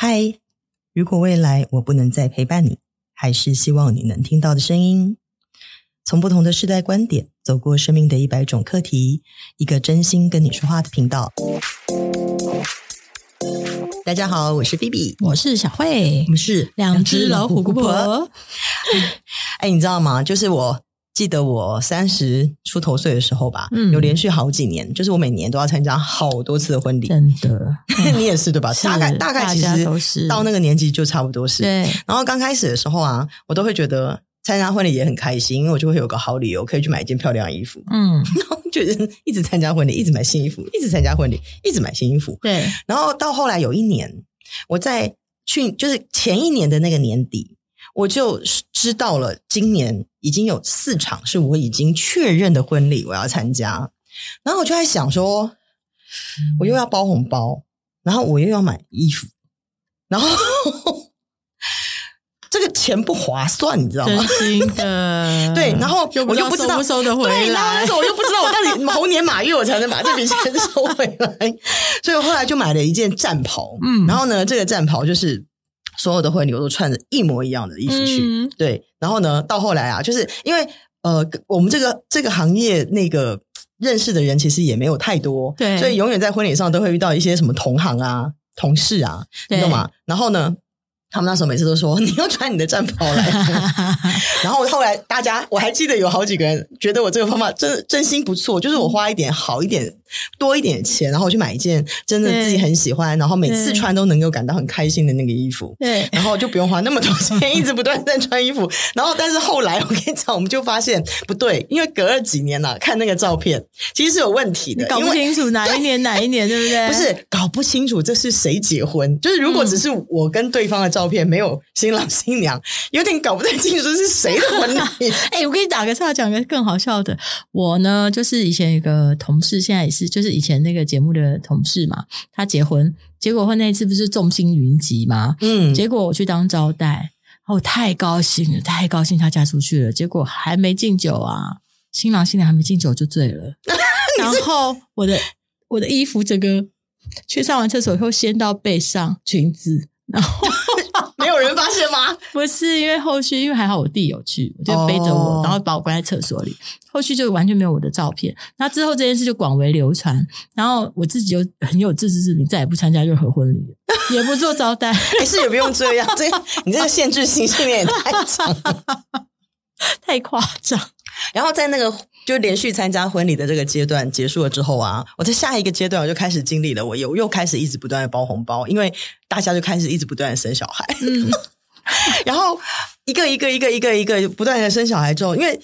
嗨，如果未来我不能再陪伴你，还是希望你能听到的声音。从不同的世代观点，走过生命的一百种课题，一个真心跟你说话的频道。大家好，我是菲比，我是小慧，我们是两只老虎姑婆。哎，你知道吗？就是我记得我三十出头岁的时候吧，嗯，有连续好几年，就是我每年都要参加好多次的婚礼，真的，你也是对吧？大概大概其实都是到那个年纪就差不多是。对，然后刚开始的时候啊，我都会觉得。参加婚礼也很开心，因为我就会有个好理由可以去买一件漂亮的衣服。嗯，然 后就是一直参加婚礼，一直买新衣服，一直参加婚礼，一直买新衣服。对，然后到后来有一年，我在去就是前一年的那个年底，我就知道了，今年已经有四场是我已经确认的婚礼，我要参加。然后我就在想说，我又要包红包，然后我又要买衣服，然后。这个钱不划算，你知道吗？真心的，对，然后我又不知道收不收得回来，对，然后那时候我又不知道我到底猴年马月我才能把这笔钱 收回来，所以我后来就买了一件战袍，嗯，然后呢，这个战袍就是所有的婚礼我都穿着一模一样的衣服去，嗯、对，然后呢，到后来啊，就是因为呃，我们这个这个行业那个认识的人其实也没有太多，对，所以永远在婚礼上都会遇到一些什么同行啊、同事啊，你懂吗？然后呢？他们那时候每次都说，你要穿你的战袍来，然后后来大家我还记得有好几个人觉得我这个方法真真心不错，就是我花一点好一点多一点钱，然后去买一件真的自己很喜欢，然后每次穿都能够感到很开心的那个衣服，对，然后就不用花那么多钱一直不断在穿衣服，然后但是后来我跟你讲，我们就发现不对，因为隔了几年了，看那个照片其实是有问题的，搞不清楚哪一年哪一年，对不对？不 是搞不清楚这是谁结婚，就是如果只是我跟对方的。照片没有新郎新娘，有点搞不太清楚是谁的婚礼。哎、欸，我给你打个岔，讲个更好笑的。我呢，就是以前一个同事，现在也是，就是以前那个节目的同事嘛。他结婚，结果婚那一次不是众星云集嘛？嗯，结果我去当招待，我太高兴了，太高兴，他嫁出去了。结果还没敬酒啊，新郎新娘还没敬酒就醉了。然后我的我的衣服整个去上完厕所以后掀到背上裙子，然后。没有人发现吗？不是，因为后续因为还好我弟有去，我就背着我，oh. 然后把我关在厕所里。后续就完全没有我的照片。那之后这件事就广为流传，然后我自己就很有自知之明，再也不参加任何婚礼，也不做招待。没事，也不用这样，这你这个限制性训练也太强了，太夸张。然后在那个就连续参加婚礼的这个阶段结束了之后啊，我在下一个阶段我就开始经历了，我又又开始一直不断的包红包，因为大家就开始一直不断的生小孩，嗯，然后一个一个一个一个一个不断的生小孩之后，因为。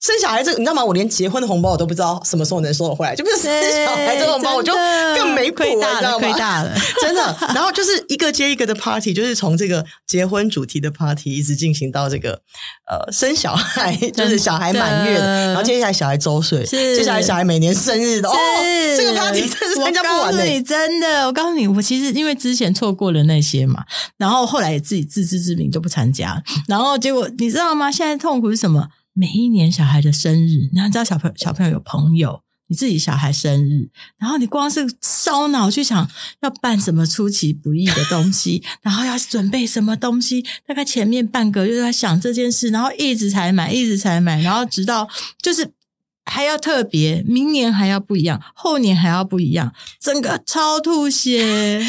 生小孩这个你知道吗？我连结婚的红包我都不知道什么时候能收得回来，就不是生小孩这个红包我就更没谱了，你知道吗？亏大了，真的。然后就是一个接一个的 party，就是从这个结婚主题的 party 一直进行到这个呃生小孩，就是小孩满月，然后接下来小孩周岁，接下来小孩每年生日的哦，这个 party 真是参加不完的。你真的，我告诉你，我其实因为之前错过了那些嘛，然后后来也自己自知之明就不参加，然后结果你知道吗？现在痛苦是什么？每一年小孩的生日，你知道小朋友小朋友有朋友，你自己小孩生日，然后你光是烧脑去想要办什么出其不意的东西，然后要准备什么东西，大概前面半个月在想这件事，然后一直才买，一直才买，然后直到就是还要特别，明年还要不一样，后年还要不一样，整个超吐血。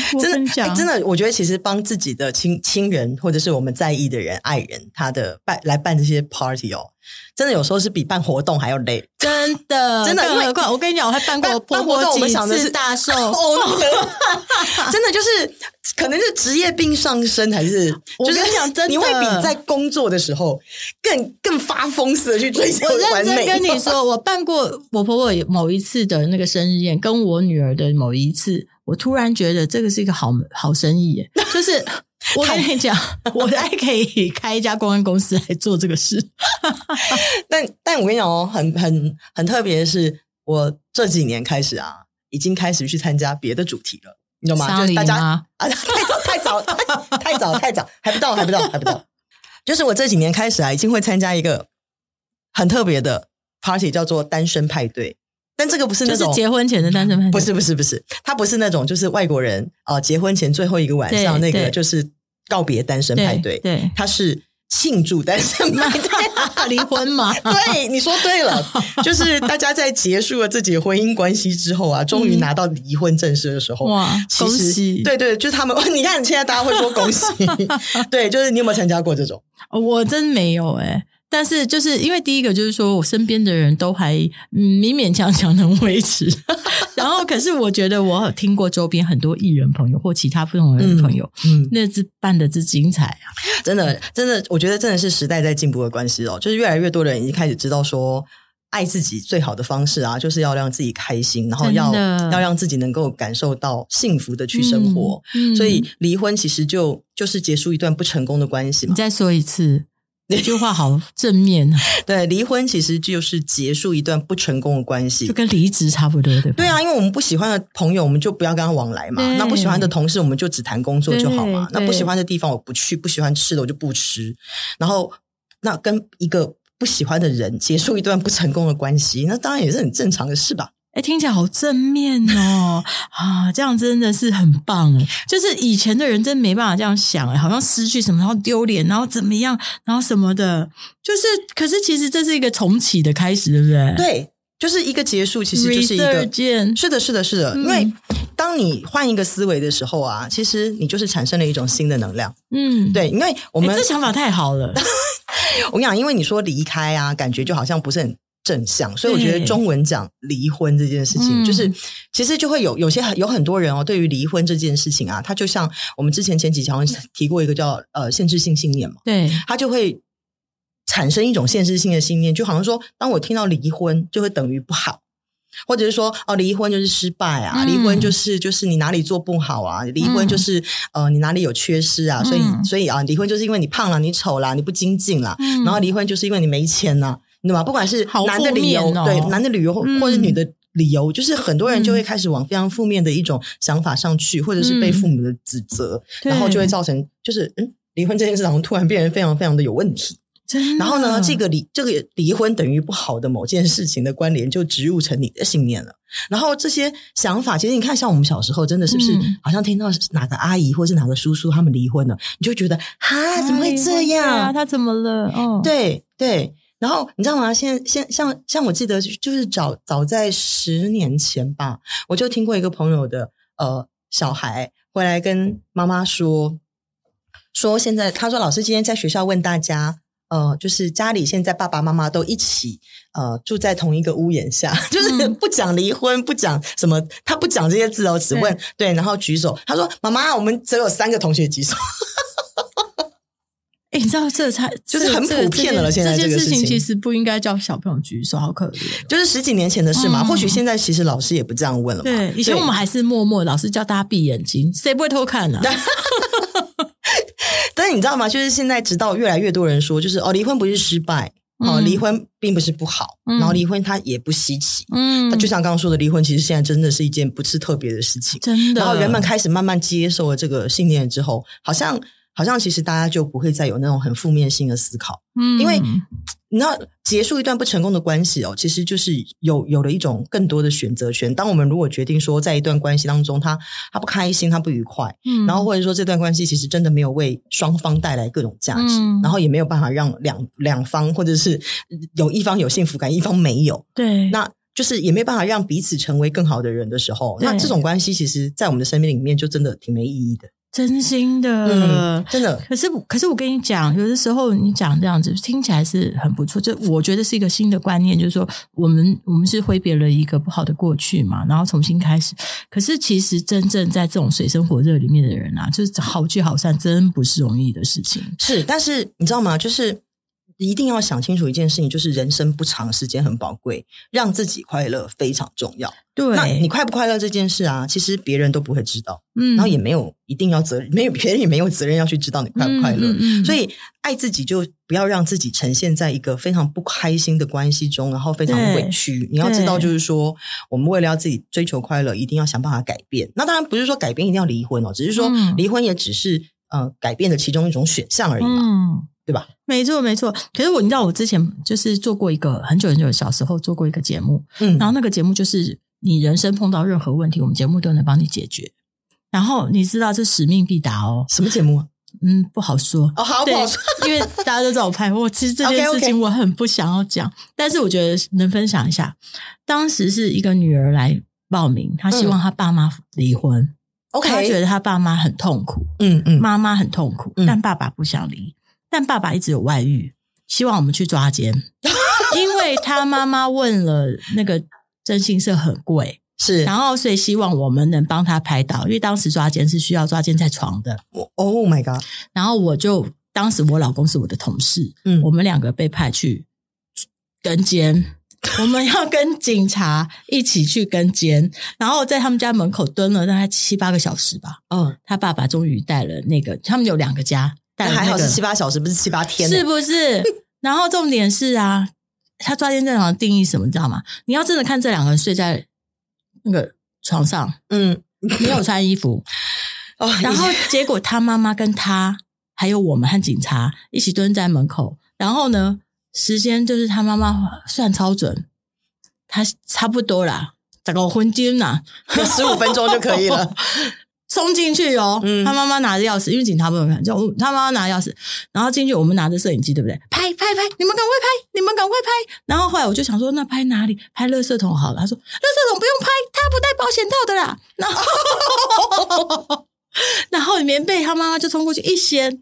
真的，欸，真的，我觉得其实帮自己的亲亲人或者是我们在意的人、爱人，他的办来办这些 party 哦。真的有时候是比办活动还要累，真的真的。因为我跟你讲，我还办过办活动，我们想的是大寿，真的就是可能是职业病上身，还是我跟你讲真的，你会比在工作的时候更更发疯似的去追求完美。我认真跟你说，我办过我婆婆某一次的那个生日宴，跟我女儿的某一次，我突然觉得这个是一个好好生意耶，就是。我跟你讲，我还可以开一家公关公司来做这个事。但但我跟你讲哦，很很很特别的是，我这几年开始啊，已经开始去参加别的主题了，你懂吗？就是大家啊，太早 太早太太早 太早，还不到还不到还不到。就是我这几年开始啊，已经会参加一个很特别的 party，叫做单身派对。但这个不是那种就是结婚前的单身派对，不是不是不是，他不是那种就是外国人啊、呃，结婚前最后一个晚上那个就是告别单身派对，对，他是庆祝单身派对，离婚嘛？对，你说对了，就是大家在结束了自己的婚姻关系之后啊，终于拿到离婚证书的时候，哇，恭喜！对对，就是他们，你看现在大家会说恭喜，对，就是你有没有参加过这种？我真没有哎、欸。但是就是因为第一个就是说我身边的人都还勉勉强强能维持，然后可是我觉得我有听过周边很多艺人朋友或其他不同的人朋友，嗯，嗯。那只办的之精彩啊，真的真的，我觉得真的是时代在进步的关系哦，就是越来越多的人已经开始知道说，爱自己最好的方式啊，就是要让自己开心，然后要要让自己能够感受到幸福的去生活，嗯嗯、所以离婚其实就就是结束一段不成功的关系嘛。你再说一次。这句话好正面啊！对，离婚其实就是结束一段不成功的关系，就跟离职差不多，对吧？对啊，因为我们不喜欢的朋友，我们就不要跟他往来嘛。那不喜欢的同事，我们就只谈工作就好嘛。那不喜欢的地方，我不去；不喜欢吃的，我就不吃。然后，那跟一个不喜欢的人结束一段不成功的关系，那当然也是很正常的事吧。哎，听起来好正面哦！啊，这样真的是很棒哎！就是以前的人真没办法这样想哎，好像失去什么，然后丢脸，然后怎么样，然后什么的，就是，可是其实这是一个重启的开始，对不对？对，就是一个结束，其实就是一个，是的，是的，是的。因为当你换一个思维的时候啊，其实你就是产生了一种新的能量。嗯，对，因为我们这想法太好了。我跟你讲，因为你说离开啊，感觉就好像不是很。正向，所以我觉得中文讲离婚这件事情，就是其实就会有有些有很多人哦，对于离婚这件事情啊，他就像我们之前前几条提过一个叫呃限制性信念嘛，对，他就会产生一种限制性的信念，就好像说，当我听到离婚，就会等于不好，或者是说哦，离婚就是失败啊，离婚就是就是你哪里做不好啊，离婚就是呃你哪里有缺失啊，所以所以啊，离婚就是因为你胖了，你丑了，你不精进了，然后离婚就是因为你没钱呐。对吧？不管是男的理由，哦、对男的理由，或者女的理由，嗯、就是很多人就会开始往非常负面的一种想法上去，嗯、或者是被父母的指责，嗯、然后就会造成就是嗯，离婚这件事好像突然变得非常非常的有问题。然后呢，这个离这个离婚等于不好的某件事情的关联就植入成你的信念了。然后这些想法，其实你看，像我们小时候，真的是不是好像听到哪个阿姨或是哪个叔叔他们离婚了，你就觉得哈，怎么会这样？啊、他怎么了？哦，对对。然后你知道吗？现在现像像我记得，就是早早在十年前吧，我就听过一个朋友的呃小孩回来跟妈妈说，说现在他说老师今天在学校问大家，呃，就是家里现在爸爸妈妈都一起呃住在同一个屋檐下，就是不讲离婚，不讲什么，他不讲这些字哦，只问对，对，然后举手，他说妈妈，我们只有三个同学举手。哎，你知道这才就是很普遍的了。现在这件事情其实不应该叫小朋友举手，好可怜。就是十几年前的事嘛，或许现在其实老师也不这样问了。对，以前我们还是默默老师叫大家闭眼睛，谁不会偷看呢？但是你知道吗？就是现在，直到越来越多人说，就是哦，离婚不是失败，哦，离婚并不是不好，然后离婚它也不稀奇。嗯，那就像刚刚说的，离婚其实现在真的是一件不是特别的事情。真的，然后人们开始慢慢接受了这个信念之后，好像。好像其实大家就不会再有那种很负面性的思考，嗯，因为你知道结束一段不成功的关系哦，其实就是有有了一种更多的选择权。当我们如果决定说在一段关系当中，他他不开心，他不愉快，嗯，然后或者说这段关系其实真的没有为双方带来各种价值，嗯，然后也没有办法让两两方或者是有一方有幸福感，一方没有，对，那就是也没办法让彼此成为更好的人的时候，那这种关系其实，在我们的生命里面就真的挺没意义的。真心的，嗯、真的。可是，可是我跟你讲，有的时候你讲这样子听起来是很不错，就我觉得是一个新的观念，就是说我们我们是挥别了一个不好的过去嘛，然后重新开始。可是，其实真正在这种水深火热里面的人啊，就是好聚好散，真不是容易的事情。是，但是你知道吗？就是。一定要想清楚一件事情，就是人生不长，时间很宝贵，让自己快乐非常重要。对，那你快不快乐这件事啊，其实别人都不会知道，嗯，然后也没有一定要责任，没有别人也没有责任要去知道你快不快乐。嗯嗯嗯，所以爱自己就不要让自己呈现在一个非常不开心的关系中，然后非常委屈。你要知道，就是说，我们为了要自己追求快乐，一定要想办法改变。那当然不是说改变一定要离婚哦，只是说离婚也只是。呃，改变的其中一种选项而已嘛。嗯，对吧？没错，没错。可是我，你知道，我之前就是做过一个很久很久小时候做过一个节目，嗯，然后那个节目就是你人生碰到任何问题，我们节目都能帮你解决。然后你知道这使命必达哦，什么节目？嗯，不好说哦，好不好说，因为大家都知道我拍。我其实这件事情我很不想要讲，okay, okay. 但是我觉得能分享一下。当时是一个女儿来报名，她希望她爸妈离婚。嗯 OK，他觉得她爸妈很痛苦，嗯嗯，妈妈很痛苦，嗯，但爸爸不想离，但爸爸一直有外遇，希望我们去抓奸，因为他妈妈问了那个征信社很贵，是，然后所以希望我们能帮他拍到，因为当时抓奸是需要抓奸在床的我，Oh my god！然后我就当时我老公是我的同事，嗯，我们两个被派去跟监。我们要跟警察一起去跟监，然后在他们家门口蹲了大概七八个小时吧。嗯，他爸爸终于带了那个，他们有两个家，带、那个、还好是七八小时，不是七八天，是不是？然后重点是啊，他抓奸在床的定义什么，你知道吗？你要真的看这两个人睡在那个床上，嗯，没有穿衣服，哦，然后 结果他妈妈跟他还有我们和警察一起蹲在门口，然后呢？时间就是他妈妈算超准，他差不多啦，这个昏金呐，十五分钟就可以了，冲进去哦。嗯、他妈妈拿着钥匙，因为警察不能看，就他妈妈拿钥匙，然后进去，我们拿着摄影机，对不对？拍拍拍，你们赶快拍，你们赶快拍。然后后来我就想说，那拍哪里？拍垃圾桶好了。他说，垃圾桶不用拍，他不带保险套的啦。然后，然后棉被，他妈妈就冲过去一掀，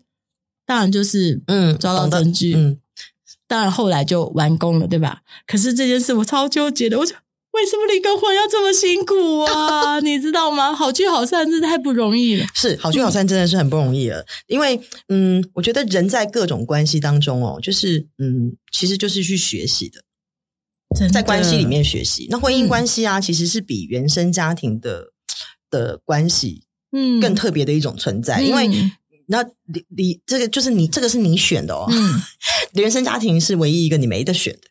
当然就是嗯，抓到证据，嗯。当然后来就完工了，对吧？可是这件事我超纠结的，我说为什么离个婚要这么辛苦啊？你知道吗？好聚好散真的太不容易了。是好聚好散真的是很不容易了，嗯、因为嗯，我觉得人在各种关系当中哦，就是嗯，其实就是去学习的，的在关系里面学习。那婚姻关系啊，嗯、其实是比原生家庭的的关系嗯更特别的一种存在，嗯、因为。那你你这个就是你这个是你选的哦，嗯，原生家庭是唯一一个你没得选的，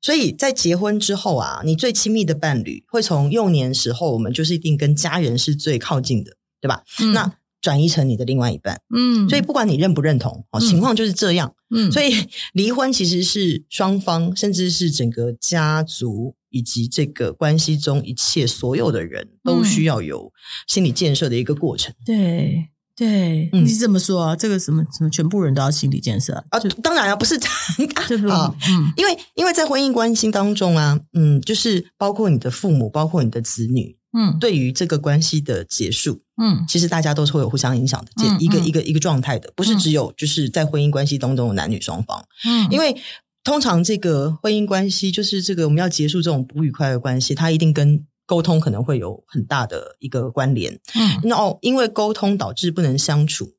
所以在结婚之后啊，你最亲密的伴侣会从幼年时候我们就是一定跟家人是最靠近的，对吧？嗯，那转移成你的另外一半，嗯，所以不管你认不认同，哦，情况就是这样，嗯，所以离婚其实是双方甚至是整个家族以及这个关系中一切所有的人都需要有心理建设的一个过程，对。对，你是这么说啊？这个什么什么，全部人都要心理建设啊？当然啊，不是啊，嗯，因为因为在婚姻关系当中啊，嗯，就是包括你的父母，包括你的子女，嗯，对于这个关系的结束，嗯，其实大家都是会有互相影响的，这一个一个一个状态的，不是只有就是在婚姻关系当中的男女双方，嗯，因为通常这个婚姻关系就是这个我们要结束这种不愉快的关系，它一定跟。沟通可能会有很大的一个关联，嗯，那哦，因为沟通导致不能相处，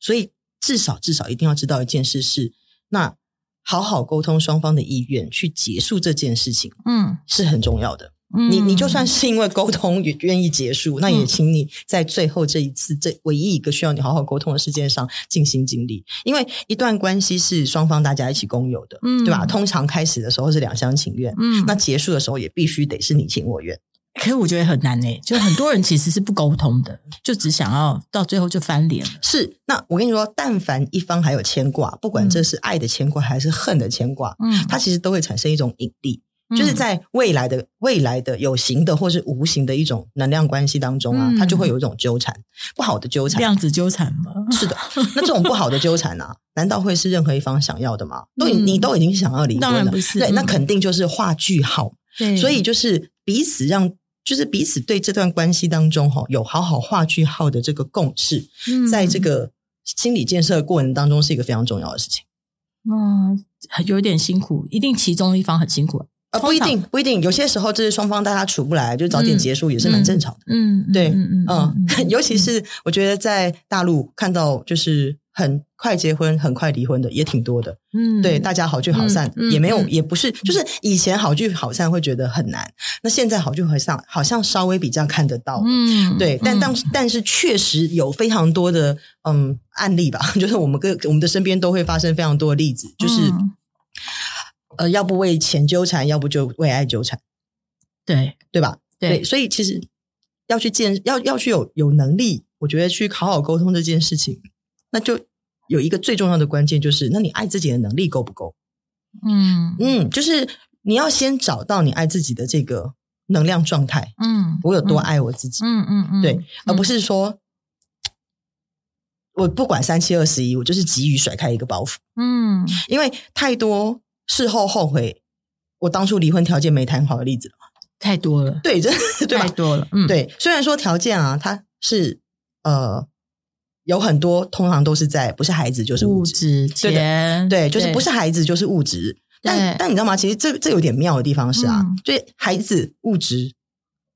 所以至少至少一定要知道一件事是，那好好沟通双方的意愿去结束这件事情，嗯，是很重要的。你你就算是因为沟通也愿意结束，那也请你在最后这一次这唯一一个需要你好好沟通的事件上尽心尽力，因为一段关系是双方大家一起共有的，嗯，对吧？通常开始的时候是两厢情愿，嗯，那结束的时候也必须得是你情我愿。可是我觉得很难诶，就很多人其实是不沟通的，就只想要到最后就翻脸了。是，那我跟你说，但凡一方还有牵挂，不管这是爱的牵挂还是恨的牵挂，嗯，它其实都会产生一种引力。就是在未来的未来的有形的或是无形的一种能量关系当中啊，它就会有一种纠缠，不好的纠缠，量子纠缠吗？是的，那这种不好的纠缠啊，难道会是任何一方想要的吗？都你都已经想要离婚了，当然不是，对，那肯定就是画句号。对，所以就是彼此让，就是彼此对这段关系当中哈，有好好画句号的这个共识，在这个心理建设的过程当中是一个非常重要的事情。嗯，有点辛苦，一定其中一方很辛苦。啊，不一定，不一定。有些时候，这是双方大家处不来，就早点结束也是蛮正常的。嗯，对，嗯，尤其是我觉得在大陆看到，就是很快结婚、很快离婚的也挺多的。嗯，对，大家好聚好散也没有，也不是，就是以前好聚好散会觉得很难，那现在好聚好散好像稍微比较看得到。嗯，对，但当但是确实有非常多的嗯案例吧，就是我们跟我们的身边都会发生非常多的例子，就是。呃，要不为钱纠缠，要不就为爱纠缠，对对吧？对，对，所以其实要去见，要要去有有能力，我觉得去好好沟通这件事情，那就有一个最重要的关键，就是那你爱自己的能力够不够？嗯嗯，就是你要先找到你爱自己的这个能量状态。嗯，我有多爱我自己？嗯嗯嗯，对，而不是说。我不管三七二十一，我就是急于甩开一个包袱。嗯，因为太多事后后悔，我当初离婚条件没谈好的例子了，太多了。对，真的 太多了。嗯，对。虽然说条件啊，它是呃有很多，通常都是在不是孩子就是物质，钱，对，就是不是孩子就是物质。但但你知道吗？其实这这有点妙的地方是啊，就是孩子物质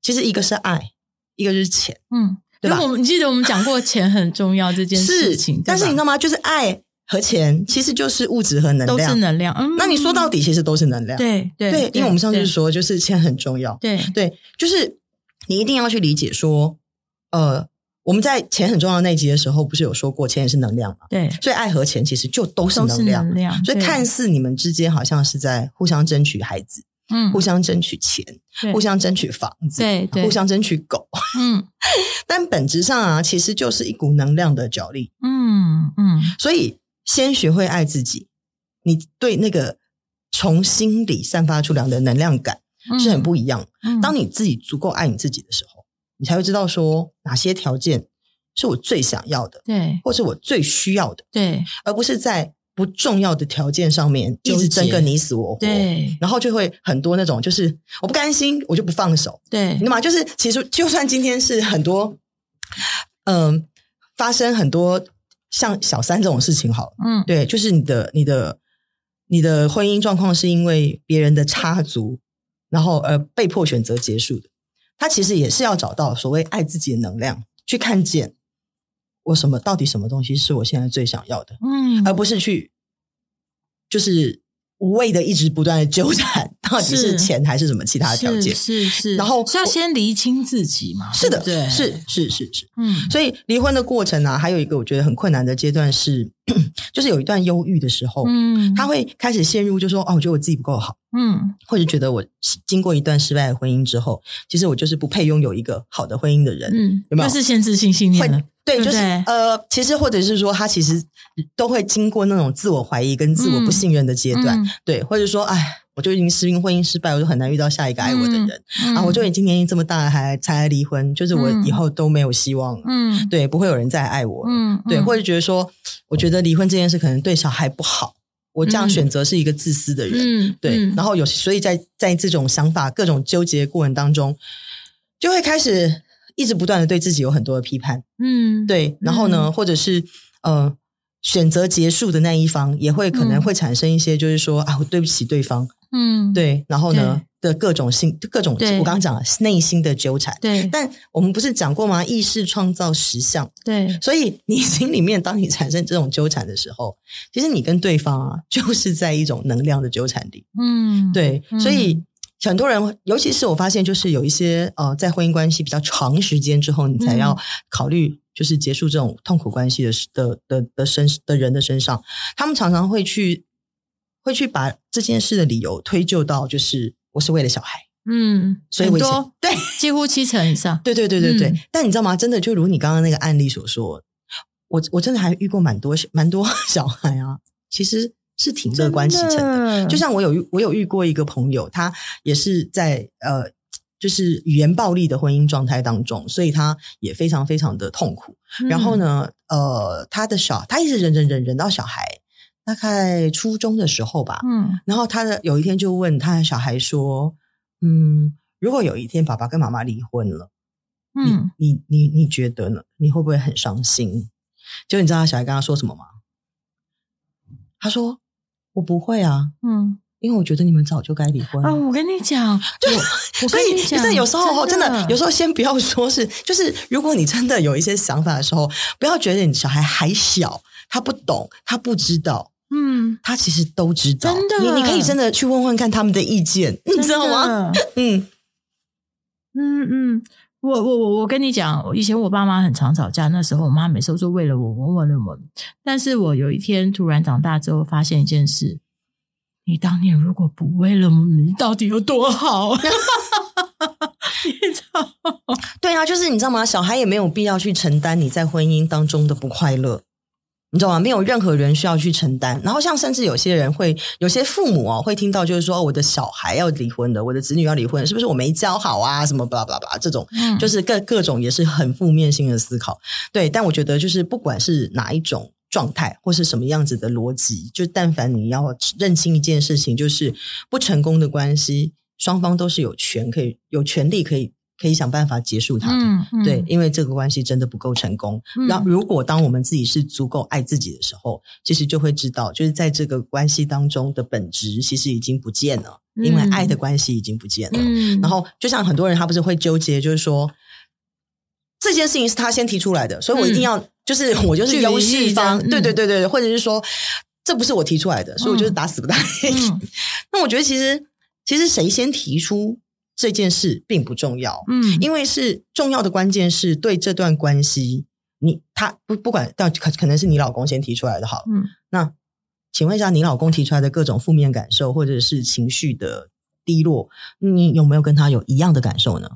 其实一个是爱，一个是钱。嗯。对吧？我们你记得我们讲过钱很重要这件事情，是，但是你知道吗？就是爱和钱其实就是物质和能量，都是能量。嗯，那你说到底其实都是能量。对对对，因为我们上次说就是钱很重要。对对，就是你一定要去理解说，呃，我们在钱很重要那一集的时候，不是有说过钱也是能量嘛？对，所以爱和钱其实就都是能量。能量，所以看似你们之间好像是在互相争取孩子。嗯，互相争取钱，互相争取房子，对，对互相争取狗。嗯，但本质上啊，其实就是一股能量的角力。嗯嗯，所以先学会爱自己，你对那个从心里散发出来的能量感是很不一样。嗯，当你自己足够爱你自己的时候，你才会知道说哪些条件是我最想要的，对，或是我最需要的，对，而不是在。不重要的条件上面一直争个你死我活，对，然后就会很多那种，就是我不甘心，我就不放手，对，你知道吗？就是其实就算今天是很多，嗯、呃，发生很多像小三这种事情，好，嗯，对，就是你的你的你的婚姻状况是因为别人的插足，然后而被迫选择结束的，他其实也是要找到所谓爱自己的能量，去看见。我什么到底什么东西是我现在最想要的？嗯，而不是去就是无谓的一直不断的纠缠，到底是钱还是什么其他的条件？是是，是，然后是要先厘清自己嘛？是的，对，是是是是，嗯。所以离婚的过程呢、啊，还有一个我觉得很困难的阶段是，就是有一段忧郁的时候，嗯，他会开始陷入，就说哦，我觉得我自己不够好，嗯，或者觉得我经过一段失败的婚姻之后，其实我就是不配拥有一个好的婚姻的人，嗯，有没有？就是限制性信念了。对，就是呃，其实或者是说，他其实都会经过那种自我怀疑跟自我不信任的阶段，嗯、对，或者说，哎，我就已经失婚婚姻失败，我就很难遇到下一个爱我的人、嗯、啊，我就已经年龄这么大了还才来离婚，就是我以后都没有希望，嗯，对，不会有人再爱我，嗯，对，或者觉得说，我觉得离婚这件事可能对小孩不好，我这样选择是一个自私的人，嗯，对，嗯、然后有，所以在在这种想法各种纠结的过程当中，就会开始。一直不断的对自己有很多的批判，嗯，对，然后呢，嗯、或者是呃，选择结束的那一方也会可能会产生一些，就是说、嗯、啊，我对不起对方，嗯，对，然后呢的各种心各种，我刚刚讲了内心的纠缠，对，但我们不是讲过吗？意识创造实相，对，所以你心里面当你产生这种纠缠的时候，其实你跟对方啊，就是在一种能量的纠缠里，嗯，对，所以。嗯很多人，尤其是我发现，就是有一些呃，在婚姻关系比较长时间之后，你才要考虑就是结束这种痛苦关系的的的的身的人的身上，他们常常会去会去把这件事的理由推就到，就是我是为了小孩，嗯，所以我多对几乎七成以上，对对对对对。嗯、但你知道吗？真的，就如你刚刚那个案例所说，我我真的还遇过蛮多蛮多小孩啊，其实。是挺乐观其成的，就像我有我有遇过一个朋友，他也是在呃，就是语言暴力的婚姻状态当中，所以他也非常非常的痛苦。嗯、然后呢，呃，他的小他一直忍忍忍忍到小孩大概初中的时候吧，嗯，然后他的有一天就问他的小孩说，嗯，如果有一天爸爸跟妈妈离婚了，嗯，你你你你觉得呢？你会不会很伤心？就你知道他小孩跟他说什么吗？他说。我不会啊，嗯，因为我觉得你们早就该离婚啊。我跟你讲，对，所以其实有时候真的，有时候先不要说是，就是如果你真的有一些想法的时候，不要觉得你小孩还小，他不懂，他不知道，嗯，他其实都知道。真的，你你可以真的去问问看他们的意见，你知道吗？嗯嗯嗯。我我我我跟你讲，以前我爸妈很常吵架，那时候我妈每次都说为了我，我为了我。但是我有一天突然长大之后，发现一件事：你当年如果不为了我，你到底有多好？你知道？对啊，就是你知道吗？小孩也没有必要去承担你在婚姻当中的不快乐。你知道吗？没有任何人需要去承担。然后像甚至有些人会，有些父母哦会听到，就是说我的小孩要离婚的，我的子女要离婚，是不是我没教好啊？什么巴拉巴拉巴拉这种，就是各各种也是很负面性的思考。对，但我觉得就是不管是哪一种状态，或是什么样子的逻辑，就但凡你要认清一件事情，就是不成功的关系，双方都是有权可以有权利可以。可以想办法结束它的，嗯嗯、对，因为这个关系真的不够成功。那、嗯、如果当我们自己是足够爱自己的时候，其实就会知道，就是在这个关系当中的本质其实已经不见了，嗯、因为爱的关系已经不见了。嗯、然后，就像很多人他不是会纠结，就是说这件事情是他先提出来的，所以我一定要、嗯、就是我就是优势方，对对对对，或者是说这不是我提出来的，所以我就是打死不答应。嗯、那我觉得其实其实谁先提出？这件事并不重要，嗯，因为是重要的关键是对这段关系，你他不不管到可可能是你老公先提出来的，好，嗯，那请问一下，你老公提出来的各种负面感受或者是情绪的低落，你有没有跟他有一样的感受呢？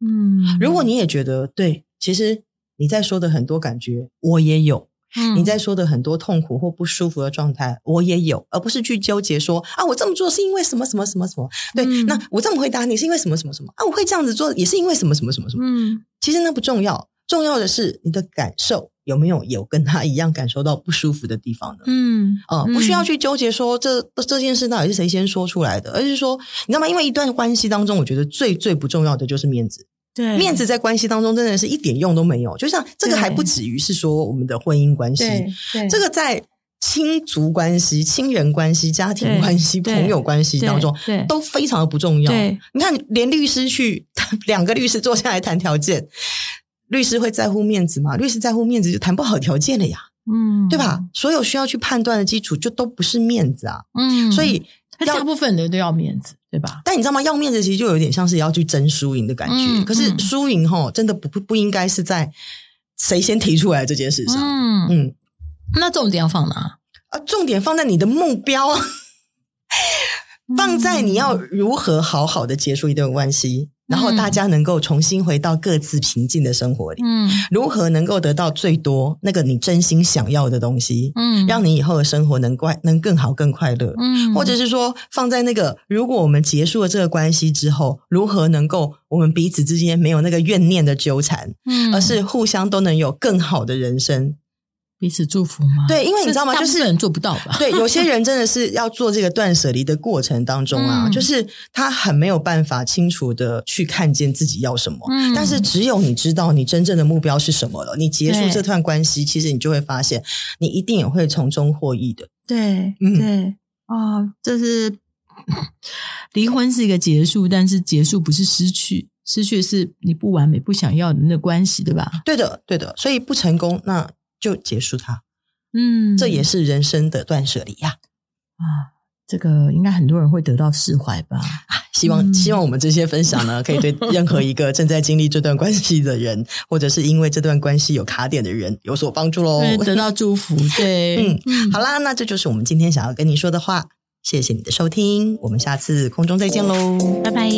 嗯，如果你也觉得对，其实你在说的很多感觉，我也有。嗯，你在说的很多痛苦或不舒服的状态，我也有，而不是去纠结说啊，我这么做是因为什么什么什么什么？对，嗯、那我这么回答你是因为什么什么什么？啊，我会这样子做也是因为什么什么什么什么？嗯，其实那不重要，重要的是你的感受有没有有跟他一样感受到不舒服的地方呢？嗯，啊、呃，不需要去纠结说这这件事到底是谁先说出来的，而是说你知道吗？因为一段关系当中，我觉得最最不重要的就是面子。对，面子在关系当中真的是一点用都没有。就像这个还不止于是说我们的婚姻关系，这个在亲族关系、亲人关系、家庭关系、朋友关系当中，都非常的不重要。你看，连律师去 两个律师坐下来谈条件，律师会在乎面子吗？律师在乎面子就谈不好条件了呀，嗯，对吧？所有需要去判断的基础就都不是面子啊，嗯，所以。大部分人都要面子，对吧？但你知道吗？要面子其实就有点像是要去争输赢的感觉。嗯、可是输赢哈，真的不不不应该是在谁先提出来这件事上。嗯嗯，那重点要放哪？啊，重点放在你的目标，放在你要如何好好的结束一段关系。然后大家能够重新回到各自平静的生活里，嗯，如何能够得到最多那个你真心想要的东西，嗯，让你以后的生活能快能更好更快乐，嗯，或者是说放在那个如果我们结束了这个关系之后，如何能够我们彼此之间没有那个怨念的纠缠，嗯，而是互相都能有更好的人生。彼此祝福吗？对，因为你知道吗？就是人做不到吧？对，有些人真的是要做这个断舍离的过程当中啊，嗯、就是他很没有办法清楚的去看见自己要什么。嗯，但是只有你知道你真正的目标是什么了，你结束这段关系，其实你就会发现，你一定也会从中获益的。对，嗯，对，哦，这是离婚是一个结束，但是结束不是失去，失去是你不完美、不想要的那个关系，对吧？对的，对的，所以不成功那。就结束它，嗯，这也是人生的断舍离呀，啊，这个应该很多人会得到释怀吧？希望、嗯、希望我们这些分享呢，可以对任何一个正在经历这段关系的人，或者是因为这段关系有卡点的人有所帮助喽，得到祝福。对，嗯，好啦，那这就是我们今天想要跟你说的话，谢谢你的收听，我们下次空中再见喽，拜拜。